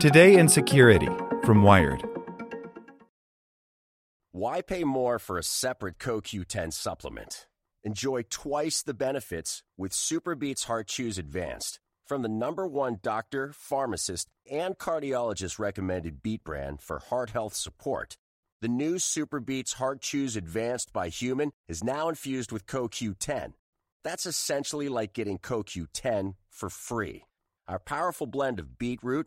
Today in Security from Wired. Why pay more for a separate CoQ10 supplement? Enjoy twice the benefits with SuperBeets Heart Chews Advanced from the number one doctor, pharmacist, and cardiologist recommended beet brand for heart health support. The new SuperBeets Heart Chews Advanced by HumanN is now infused with CoQ10. That's essentially like getting CoQ10 for free. Our powerful blend of beetroot,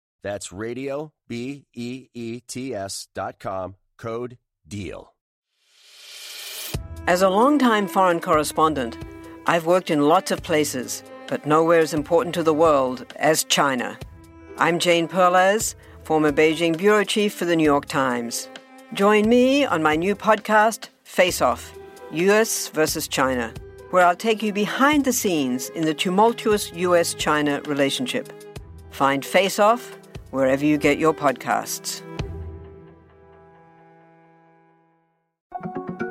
That's radio, B E E T S dot com, code DEAL. As a longtime foreign correspondent, I've worked in lots of places, but nowhere as important to the world as China. I'm Jane Perlez, former Beijing bureau chief for the New York Times. Join me on my new podcast, Face Off US versus China, where I'll take you behind the scenes in the tumultuous US China relationship. Find Face Off wherever you get your podcasts.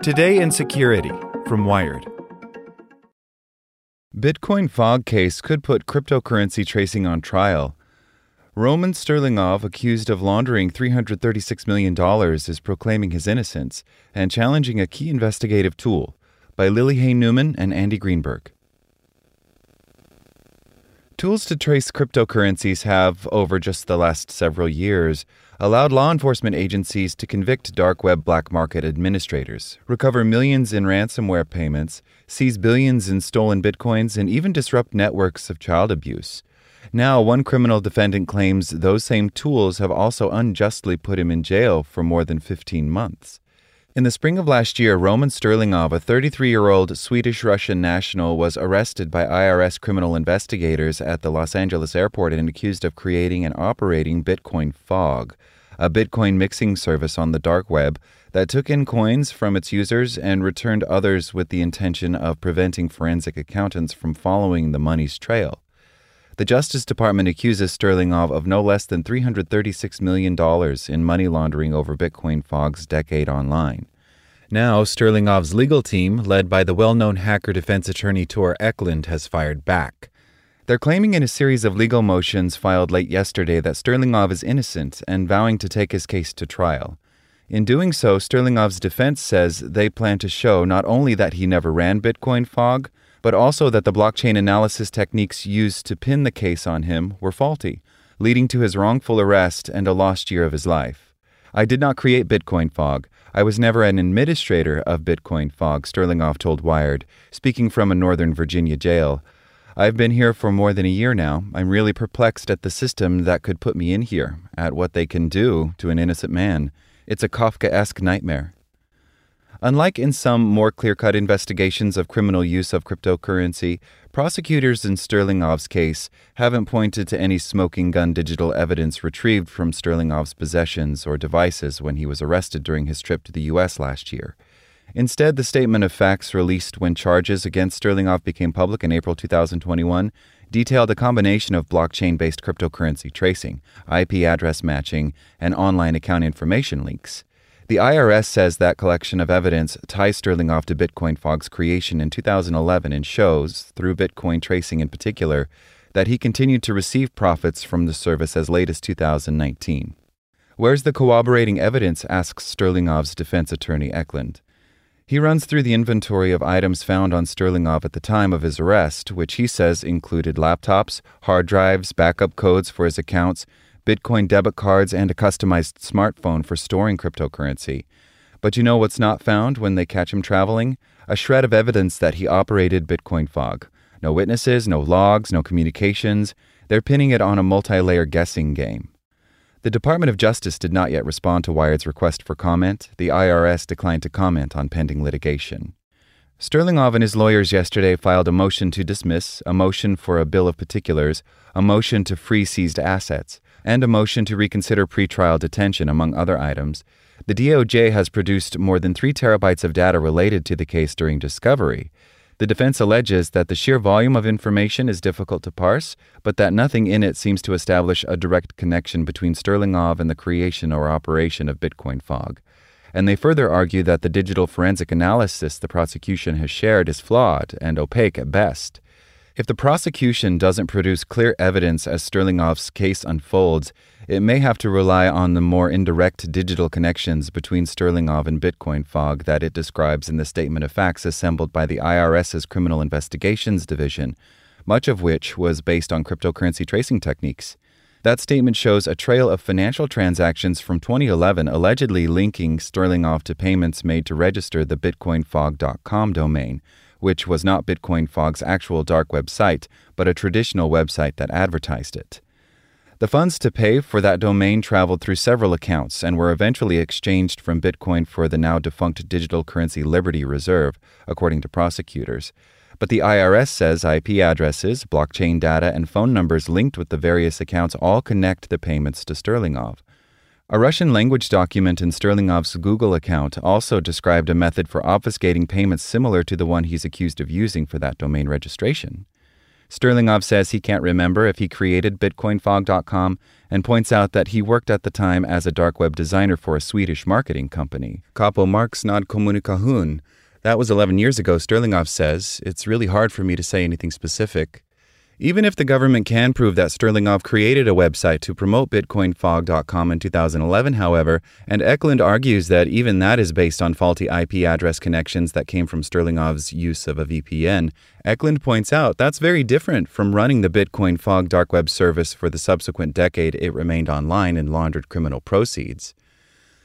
Today in Security from Wired. Bitcoin fog case could put cryptocurrency tracing on trial. Roman Sterlingov, accused of laundering $336 million, is proclaiming his innocence and challenging a key investigative tool by Lily Hay Newman and Andy Greenberg. Tools to trace cryptocurrencies have, over just the last several years, allowed law enforcement agencies to convict dark web black market administrators, recover millions in ransomware payments, seize billions in stolen bitcoins, and even disrupt networks of child abuse. Now, one criminal defendant claims those same tools have also unjustly put him in jail for more than 15 months. In the spring of last year, Roman Sterlingov, a 33 year old Swedish Russian national, was arrested by IRS criminal investigators at the Los Angeles airport and accused of creating and operating Bitcoin Fog, a Bitcoin mixing service on the dark web that took in coins from its users and returned others with the intention of preventing forensic accountants from following the money's trail. The Justice Department accuses Sterlingov of no less than $336 million in money laundering over Bitcoin Fog's decade online. Now, Sterlingov's legal team, led by the well known hacker defense attorney Tor Ekeland, has fired back. They're claiming in a series of legal motions filed late yesterday that Sterlingov is innocent and vowing to take his case to trial. In doing so, Sterlingov's defense says they plan to show not only that he never ran Bitcoin Fog, but also that the blockchain analysis techniques used to pin the case on him were faulty, leading to his wrongful arrest and a lost year of his life. I did not create Bitcoin Fog. I was never an administrator of Bitcoin Fog, Sterlingov told Wired, speaking from a Northern Virginia jail. I've been here for more than a year now. I'm really perplexed at the system that could put me in here, at what they can do to an innocent man. It's a Kafkaesque nightmare. Unlike in some more clear cut investigations of criminal use of cryptocurrency, prosecutors in Sterlingov's case haven't pointed to any smoking gun digital evidence retrieved from Sterlingov's possessions or devices when he was arrested during his trip to the U.S. last year. Instead, the statement of facts released when charges against Sterlingov became public in April 2021 detailed a combination of blockchain based cryptocurrency tracing, IP address matching, and online account information leaks. The IRS says that collection of evidence ties Sterlingov to Bitcoin Fog's creation in 2011 and shows, through Bitcoin tracing in particular, that he continued to receive profits from the service as late as 2019. Where's the corroborating evidence? asks Sterlingov's defense attorney Ekeland. He runs through the inventory of items found on Sterlingov at the time of his arrest, which he says included laptops, hard drives, backup codes for his accounts, Bitcoin debit cards, and a customized smartphone for storing cryptocurrency. But you know what's not found when they catch him traveling? A shred of evidence that he operated Bitcoin Fog. No witnesses, no logs, no communications. They're pinning it on a multi layer guessing game. The Department of Justice did not yet respond to Wired's request for comment. The IRS declined to comment on pending litigation. Sterlingov and his lawyers yesterday filed a motion to dismiss, a motion for a bill of particulars, a motion to free seized assets, and a motion to reconsider pretrial detention, among other items. The DOJ has produced more than three terabytes of data related to the case during discovery. The defense alleges that the sheer volume of information is difficult to parse, but that nothing in it seems to establish a direct connection between Sterlingov and the creation or operation of Bitcoin Fog. And they further argue that the digital forensic analysis the prosecution has shared is flawed and opaque at best. If the prosecution doesn't produce clear evidence as Sterlingov's case unfolds, it may have to rely on the more indirect digital connections between Sterlingov and Bitcoin Fog that it describes in the statement of facts assembled by the IRS's Criminal Investigations Division, much of which was based on cryptocurrency tracing techniques. That statement shows a trail of financial transactions from 2011 allegedly linking Sterlingov to payments made to register the bitcoinfog.com domain which was not Bitcoin Fog's actual dark web site, but a traditional website that advertised it. The funds to pay for that domain traveled through several accounts and were eventually exchanged from Bitcoin for the now defunct digital currency Liberty Reserve, according to prosecutors. But the IRS says IP addresses, blockchain data, and phone numbers linked with the various accounts all connect the payments to Sterlingov. A Russian language document in Sterlingov's Google account also described a method for obfuscating payments similar to the one he's accused of using for that domain registration. Sterlingov says he can't remember if he created BitcoinFog.com and points out that he worked at the time as a dark web designer for a Swedish marketing company, Capo Marknad Kommunikation. That was 11 years ago, Sterlingov says. It's really hard for me to say anything specific. Even if the government can prove that Sterlingov created a website to promote BitcoinFog.com in 2011, however, and Ekeland argues that even that is based on faulty IP address connections that came from Sterlingov's use of a VPN, Ekeland points out that's very different from running the Bitcoin Fog dark web service for the subsequent decade it remained online and laundered criminal proceeds.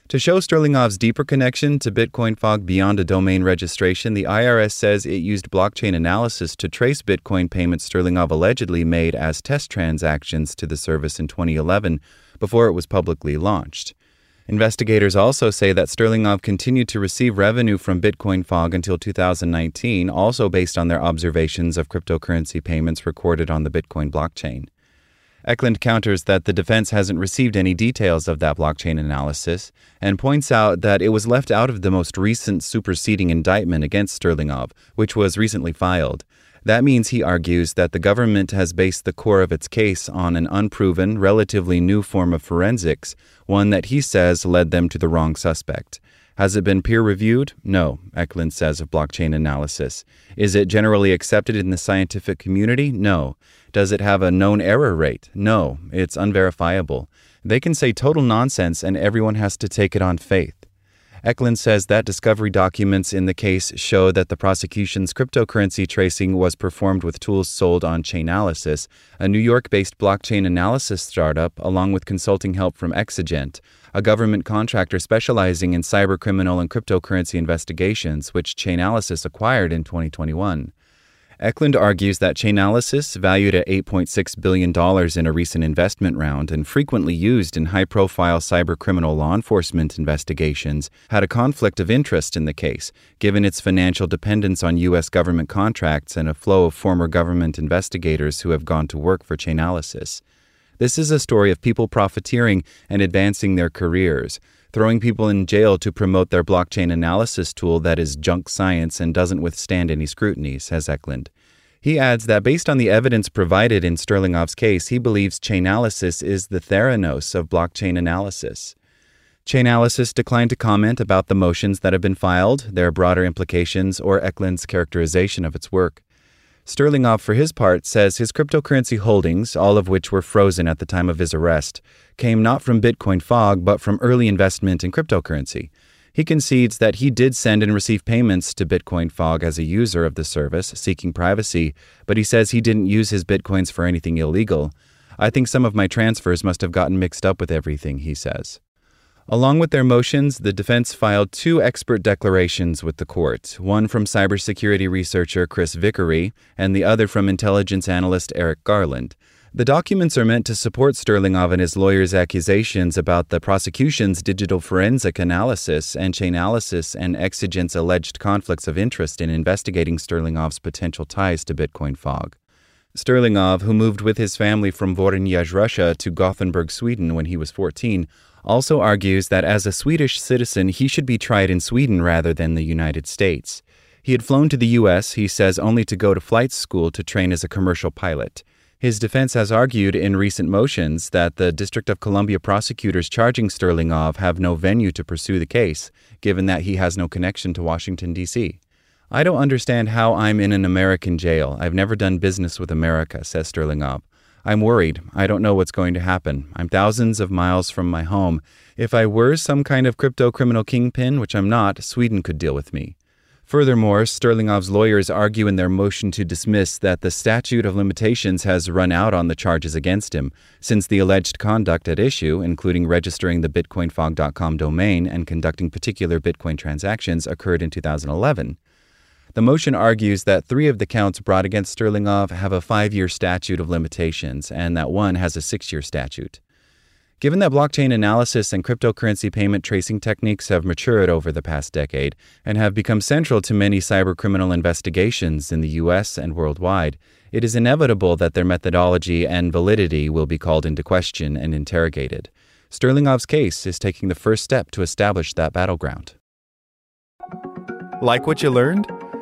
To show Sterlingov's deeper connection to Bitcoin Fog beyond a domain registration, the IRS says it used blockchain analysis to trace Bitcoin payments Sterlingov allegedly made as test transactions to the service in 2011 before it was publicly launched. Investigators also say that Sterlingov continued to receive revenue from Bitcoin Fog until 2019, also based on their observations of cryptocurrency payments recorded on the Bitcoin blockchain. Ekeland counters that the defense hasn't received any details of that blockchain analysis and points out that it was left out of the most recent superseding indictment against Sterlingov, which was recently filed. That means, he argues, that the government has based the core of its case on an unproven, relatively new form of forensics, one that he says led them to the wrong suspect. Has it been peer reviewed? No, Ekeland says of blockchain analysis. Is it generally accepted in the scientific community? No. Does it have a known error rate? No, it's unverifiable. They can say total nonsense and everyone has to take it on faith. Ekeland says that discovery documents in the case show that the prosecution's cryptocurrency tracing was performed with tools sold on Chainalysis, a New York based blockchain analysis startup, along with consulting help from Excygent, a government contractor specializing in cybercriminal and cryptocurrency investigations, which Chainalysis acquired in 2021. Ekeland argues that Chainalysis, valued at $8.6 billion in a recent investment round and frequently used in high profile cybercriminal law enforcement investigations, had a conflict of interest in the case, given its financial dependence on U.S. government contracts and a flow of former government investigators who have gone to work for Chainalysis. This is a story of people profiteering and advancing their careers, throwing people in jail to promote their blockchain analysis tool that is junk science and doesn't withstand any scrutiny, says Ekeland. He adds that based on the evidence provided in Sterlingov's case, he believes Chainalysis is the Theranos of blockchain analysis. Chainalysis declined to comment about the motions that have been filed, their broader implications, or Ekeland's characterization of its work. Sterlingov, for his part, says his cryptocurrency holdings, all of which were frozen at the time of his arrest, came not from Bitcoin Fog, but from early investment in cryptocurrency. He concedes that he did send and receive payments to Bitcoin Fog as a user of the service, seeking privacy, but he says he didn't use his bitcoins for anything illegal. I think some of my transfers must have gotten mixed up with everything, he says. Along with their motions, the defense filed two expert declarations with the court one from cybersecurity researcher Chris Vickery, and the other from intelligence analyst Eric Garland. The documents are meant to support Sterlingov and his lawyer's accusations about the prosecution's digital forensic analysis and Chainalysis and Excygent's alleged conflicts of interest in investigating Sterlingov's potential ties to Bitcoin Fog. Sterlingov, who moved with his family from Voronezh, Russia to Gothenburg, Sweden when he was 14, also argues that as a Swedish citizen, he should be tried in Sweden rather than the United States. He had flown to the U.S., he says, only to go to flight school to train as a commercial pilot. His defense has argued in recent motions that the District of Columbia prosecutors charging Sterlingov have no venue to pursue the case, given that he has no connection to Washington, D.C. I don't understand how I'm in an American jail. I've never done business with America, says Sterlingov. I'm worried. I don't know what's going to happen. I'm thousands of miles from my home. If I were some kind of crypto criminal kingpin, which I'm not, Sweden could deal with me. Furthermore, Sterlingov's lawyers argue in their motion to dismiss that the statute of limitations has run out on the charges against him, since the alleged conduct at issue, including registering the BitcoinFog.com domain and conducting particular Bitcoin transactions, occurred in 2011. The motion argues that three of the counts brought against Sterlingov have a five year statute of limitations and that one has a six year statute. Given that blockchain analysis and cryptocurrency payment tracing techniques have matured over the past decade and have become central to many cybercriminal investigations in the US and worldwide, it is inevitable that their methodology and validity will be called into question and interrogated. Sterlingov's case is taking the first step to establish that battleground. Like what you learned?